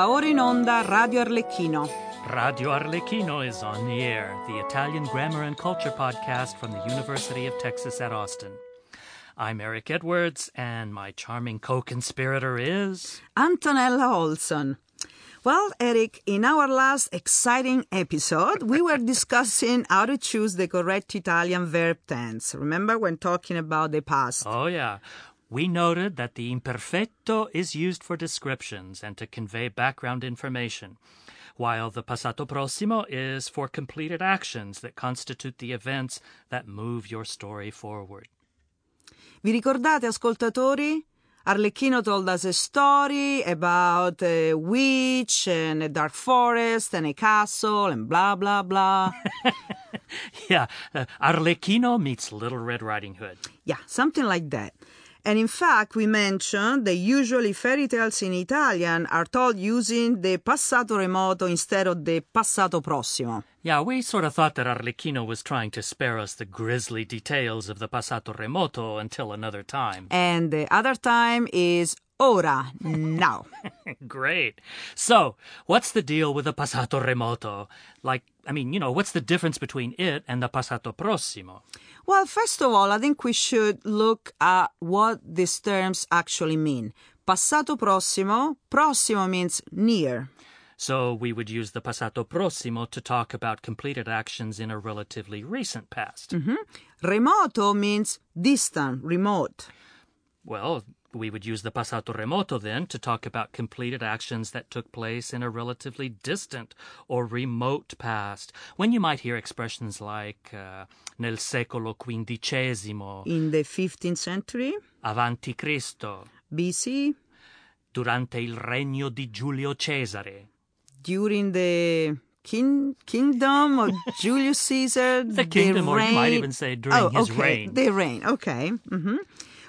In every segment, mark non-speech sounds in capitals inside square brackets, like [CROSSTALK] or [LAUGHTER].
Va ora in onda Radio Arlecchino. Radio Arlecchino is on the air, the Italian grammar and culture podcast from the University of Texas at Austin. I'm Eric Edwards, and my charming co conspirator is. Antonella Olson. Well, Eric, in our last exciting episode, we were [LAUGHS] discussing how to choose the correct Italian verb tense. Remember when talking about the past? Oh, yeah. We noted that the imperfetto is used for descriptions and to convey background information, while the passato prossimo is for completed actions that constitute the events that move your story forward. Vi ricordate, ascoltatori? Arlecchino told us a story about a witch and a dark forest and a castle and blah, blah, blah. [LAUGHS] yeah, uh, Arlecchino meets Little Red Riding Hood. Yeah, something like that. And in fact, we mentioned that usually fairy tales in Italian are told using the passato remoto instead of the passato prossimo. Yeah, we sort of thought that Arlecchino was trying to spare us the grisly details of the passato remoto until another time. And the other time is ora, now. [LAUGHS] Great. So, what's the deal with the passato remoto? Like, I mean, you know, what's the difference between it and the passato prossimo? Well, first of all, I think we should look at what these terms actually mean. Passato prossimo, prossimo means near. So we would use the passato prossimo to talk about completed actions in a relatively recent past. Mm-hmm. Remoto means distant, remote. Well, we would use the passato remoto then to talk about completed actions that took place in a relatively distant or remote past. When you might hear expressions like uh, nel secolo quindicesimo, in the 15th century, avanti Cristo, BC, durante il regno di Giulio Cesare, during the king, kingdom of [LAUGHS] Julius Caesar, the kingdom, the or reign... you might even say during oh, his okay. reign. The reign, okay. Mm-hmm.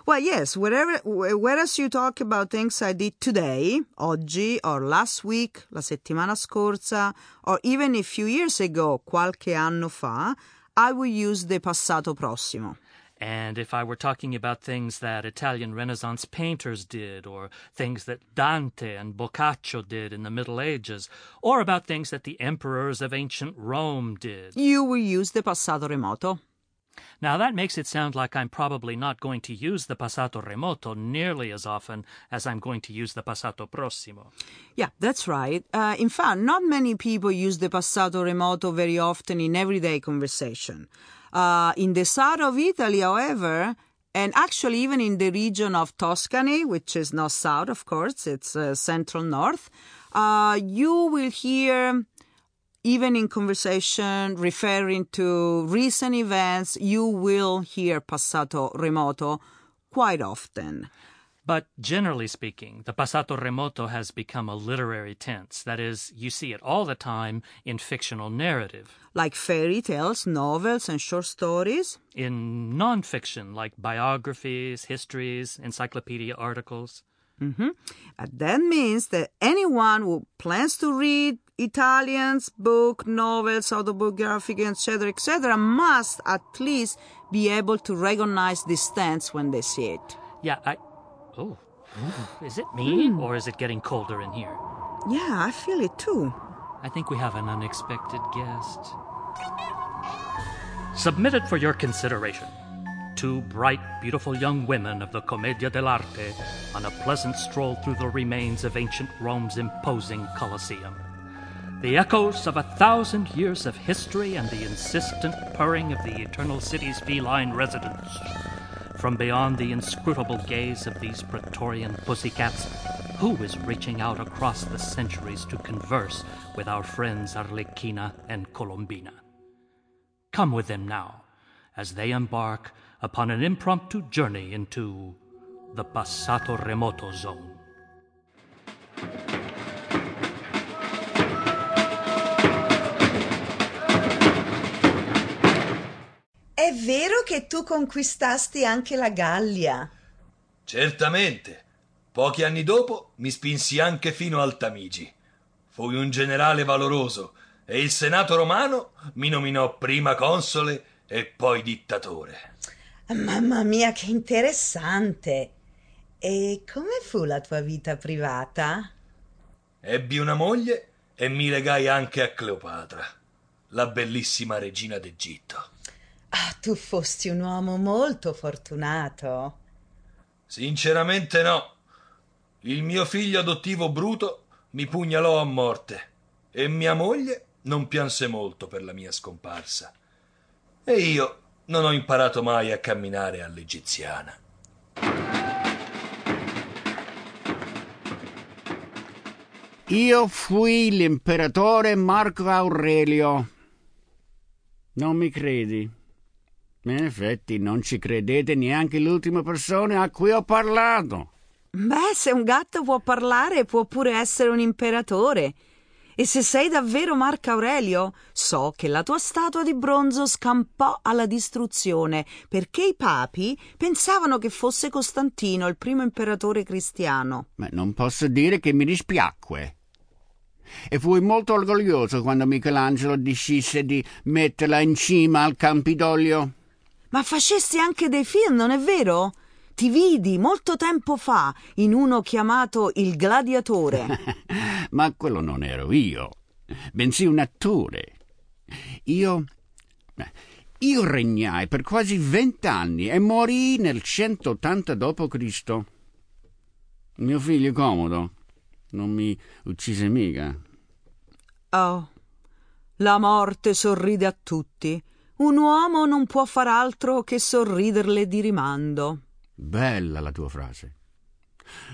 Well, yes, wherever, whereas you talk about things I did today, oggi, or last week, la settimana scorsa, or even a few years ago, qualche anno fa, I will use the passato prossimo. And if I were talking about things that Italian Renaissance painters did, or things that Dante and Boccaccio did in the Middle Ages, or about things that the emperors of ancient Rome did, you will use the passato remoto. Now that makes it sound like I'm probably not going to use the passato remoto nearly as often as I'm going to use the passato prossimo. Yeah, that's right. Uh, in fact, not many people use the passato remoto very often in everyday conversation. Uh, in the south of Italy, however, and actually even in the region of Tuscany, which is not south, of course, it's uh, central north, uh, you will hear even in conversation referring to recent events, you will hear passato remoto quite often. But generally speaking, the passato remoto has become a literary tense. That is, you see it all the time in fictional narrative. Like fairy tales, novels, and short stories? In nonfiction, like biographies, histories, encyclopedia articles. Mm-hmm. And that means that anyone who plans to read Italians, book, novels, autobiographic, etc., etc., must at least be able to recognize this tense when they see it. Yeah, I. Oh, is it me mm. or is it getting colder in here? Yeah, I feel it too. I think we have an unexpected guest. Submitted for your consideration two bright, beautiful young women of the Commedia dell'arte on a pleasant stroll through the remains of ancient Rome's imposing Colosseum. The echoes of a thousand years of history and the insistent purring of the eternal city's feline residents. From beyond the inscrutable gaze of these Praetorian pussycats, who is reaching out across the centuries to converse with our friends Arlecchina and Colombina? Come with them now, as they embark upon an impromptu journey into the Passato Remoto zone. È vero che tu conquistasti anche la Gallia? Certamente. Pochi anni dopo mi spinsi anche fino al Tamigi. Fui un generale valoroso e il Senato romano mi nominò prima console e poi dittatore. Mamma mia, che interessante! E come fu la tua vita privata? Ebbi una moglie e mi legai anche a Cleopatra, la bellissima regina d'Egitto. Ah, tu fosti un uomo molto fortunato. Sinceramente no. Il mio figlio adottivo Bruto mi pugnalò a morte e mia moglie non pianse molto per la mia scomparsa. E io non ho imparato mai a camminare all'egiziana. Io fui l'imperatore Marco Aurelio. Non mi credi? In effetti non ci credete neanche l'ultima persona a cui ho parlato. Beh, se un gatto può parlare, può pure essere un imperatore. E se sei davvero Marco Aurelio, so che la tua statua di bronzo scampò alla distruzione perché i papi pensavano che fosse Costantino il primo imperatore cristiano. Ma non posso dire che mi dispiacque. E fui molto orgoglioso quando Michelangelo decise di metterla in cima al Campidoglio. Ma facesti anche dei film, non è vero? Ti vidi molto tempo fa in uno chiamato Il Gladiatore. [LAUGHS] Ma quello non ero io, bensì un attore. Io. Io regnai per quasi vent'anni e morì nel 180 d.C. Mio figlio Comodo non mi uccise mica. Oh, la morte sorride a tutti. Un uomo non può far altro che sorriderle di rimando. Bella la tua frase.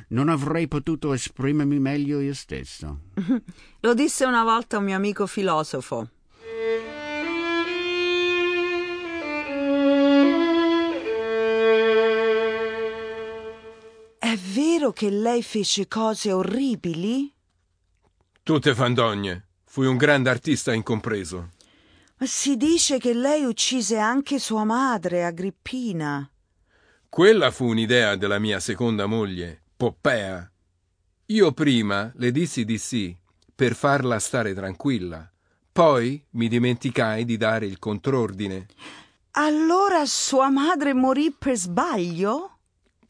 Non avrei potuto esprimermi meglio io stesso. [LAUGHS] Lo disse una volta un mio amico filosofo. È vero che lei fece cose orribili? Tutte fandogne. Fui un grande artista incompreso. Si dice che lei uccise anche sua madre, Agrippina. Quella fu un'idea della mia seconda moglie, Poppea. Io prima le dissi di sì, per farla stare tranquilla. Poi mi dimenticai di dare il contrordine. Allora sua madre morì per sbaglio?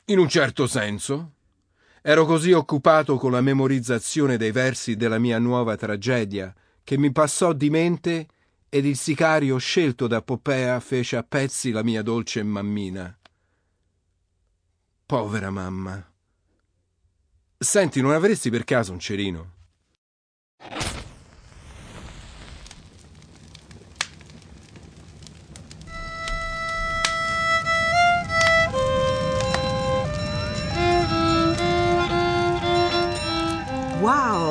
In un certo senso. Ero così occupato con la memorizzazione dei versi della mia nuova tragedia che mi passò di mente ed il sicario scelto da Poppea fece a pezzi la mia dolce mammina. Povera mamma. Senti, non avresti per caso un cerino?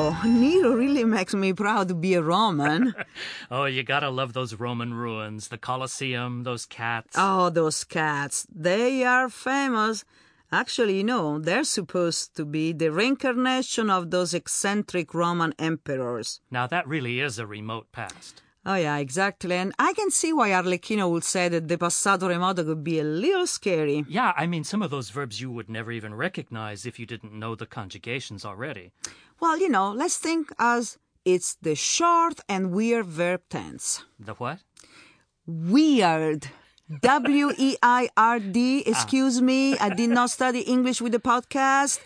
Wow, Nero really makes me proud to be a Roman. [LAUGHS] oh, you gotta love those Roman ruins, the Colosseum, those cats. oh, those cats. They are famous. Actually, you know, they're supposed to be the reincarnation of those eccentric Roman emperors. Now, that really is a remote past. Oh, yeah, exactly. And I can see why Arlecchino would say that the passato remoto could be a little scary. Yeah, I mean, some of those verbs you would never even recognize if you didn't know the conjugations already. Well, you know, let's think as it's the short and weird verb tense. The what? Weird. W E I R D. Ah. Excuse me, I did not study English with the podcast.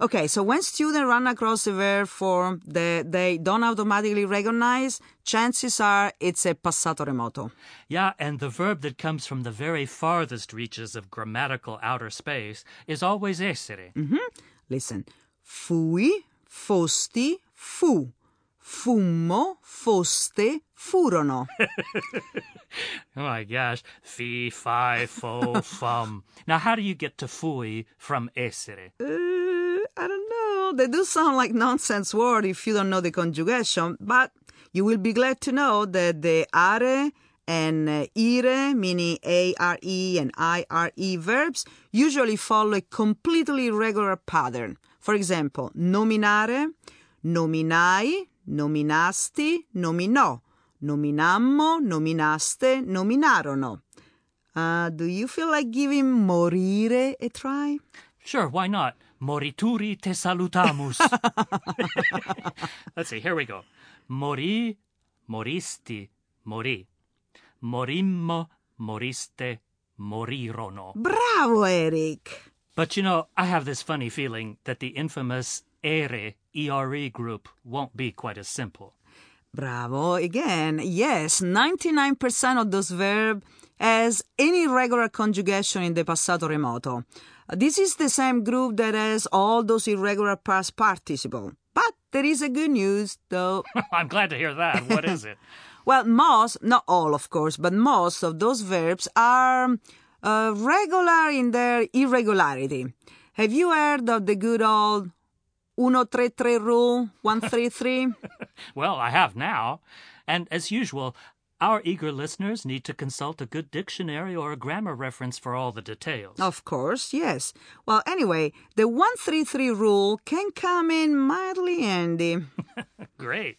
Okay, so when students run across a verb form that they don't automatically recognize, chances are it's a passato remoto. Yeah, and the verb that comes from the very farthest reaches of grammatical outer space is always essere. Mm-hmm. Listen. Fui, fosti, fu. Fummo, foste, furono. [LAUGHS] [LAUGHS] Oh my gosh. Fi, fi, fo, fum. [LAUGHS] Now, how do you get to fui from essere? Uh, I don't know. They do sound like nonsense word if you don't know the conjugation, but you will be glad to know that the are and ire, meaning are and ire verbs, usually follow a completely regular pattern. For example, nominare, nominai, nominasti, nominò, nominammo, nominaste, nominarono. Uh, do you feel like giving morire a try? Sure, why not? Morituri te salutamus. [LAUGHS] Let's see, here we go. Mori, moristi, morì. Morimmo, moriste, morirono. Bravo, Eric. But you know, I have this funny feeling that the infamous ere, ERE group won't be quite as simple. Bravo. Again, yes, 99% of those verbs has any regular conjugation in the passato remoto. This is the same group that has all those irregular past participle. But there is a good news, though. [LAUGHS] I'm glad to hear that. What is it? [LAUGHS] well, most, not all, of course, but most of those verbs are uh, regular in their irregularity. Have you heard of the good old 133 rule, 133? [LAUGHS] well, I have now. And as usual, our eager listeners need to consult a good dictionary or a grammar reference for all the details. Of course, yes. Well, anyway, the 133 rule can come in mildly handy. [LAUGHS] Great.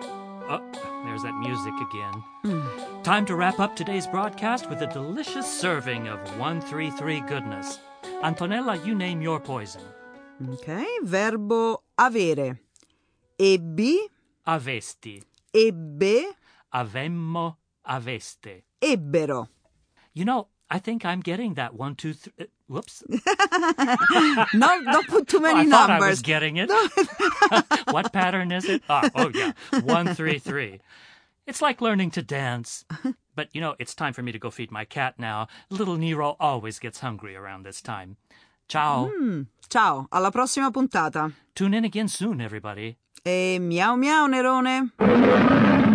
Oh, there's that music again. Hmm. Time to wrap up today's broadcast with a delicious serving of 133 goodness. Antonella, you name your poison. Ok, verbo avere. Ebbi, Avesti. ebbe, Avemmo. Aveste. ebbero. You know, I think I'm getting that one, two, three. Uh, whoops. [LAUGHS] No, don't put too Oh, many I thought I numbers. was getting it. [LAUGHS] what pattern is it? Ah, oh, yeah. One, three, three. It's like learning to dance. But, you know, it's time for me to go feed my cat now. Little Nero always gets hungry around this time. Ciao. Ciao, alla prossima puntata. Tune in again soon, everybody. E miau miau Nerone.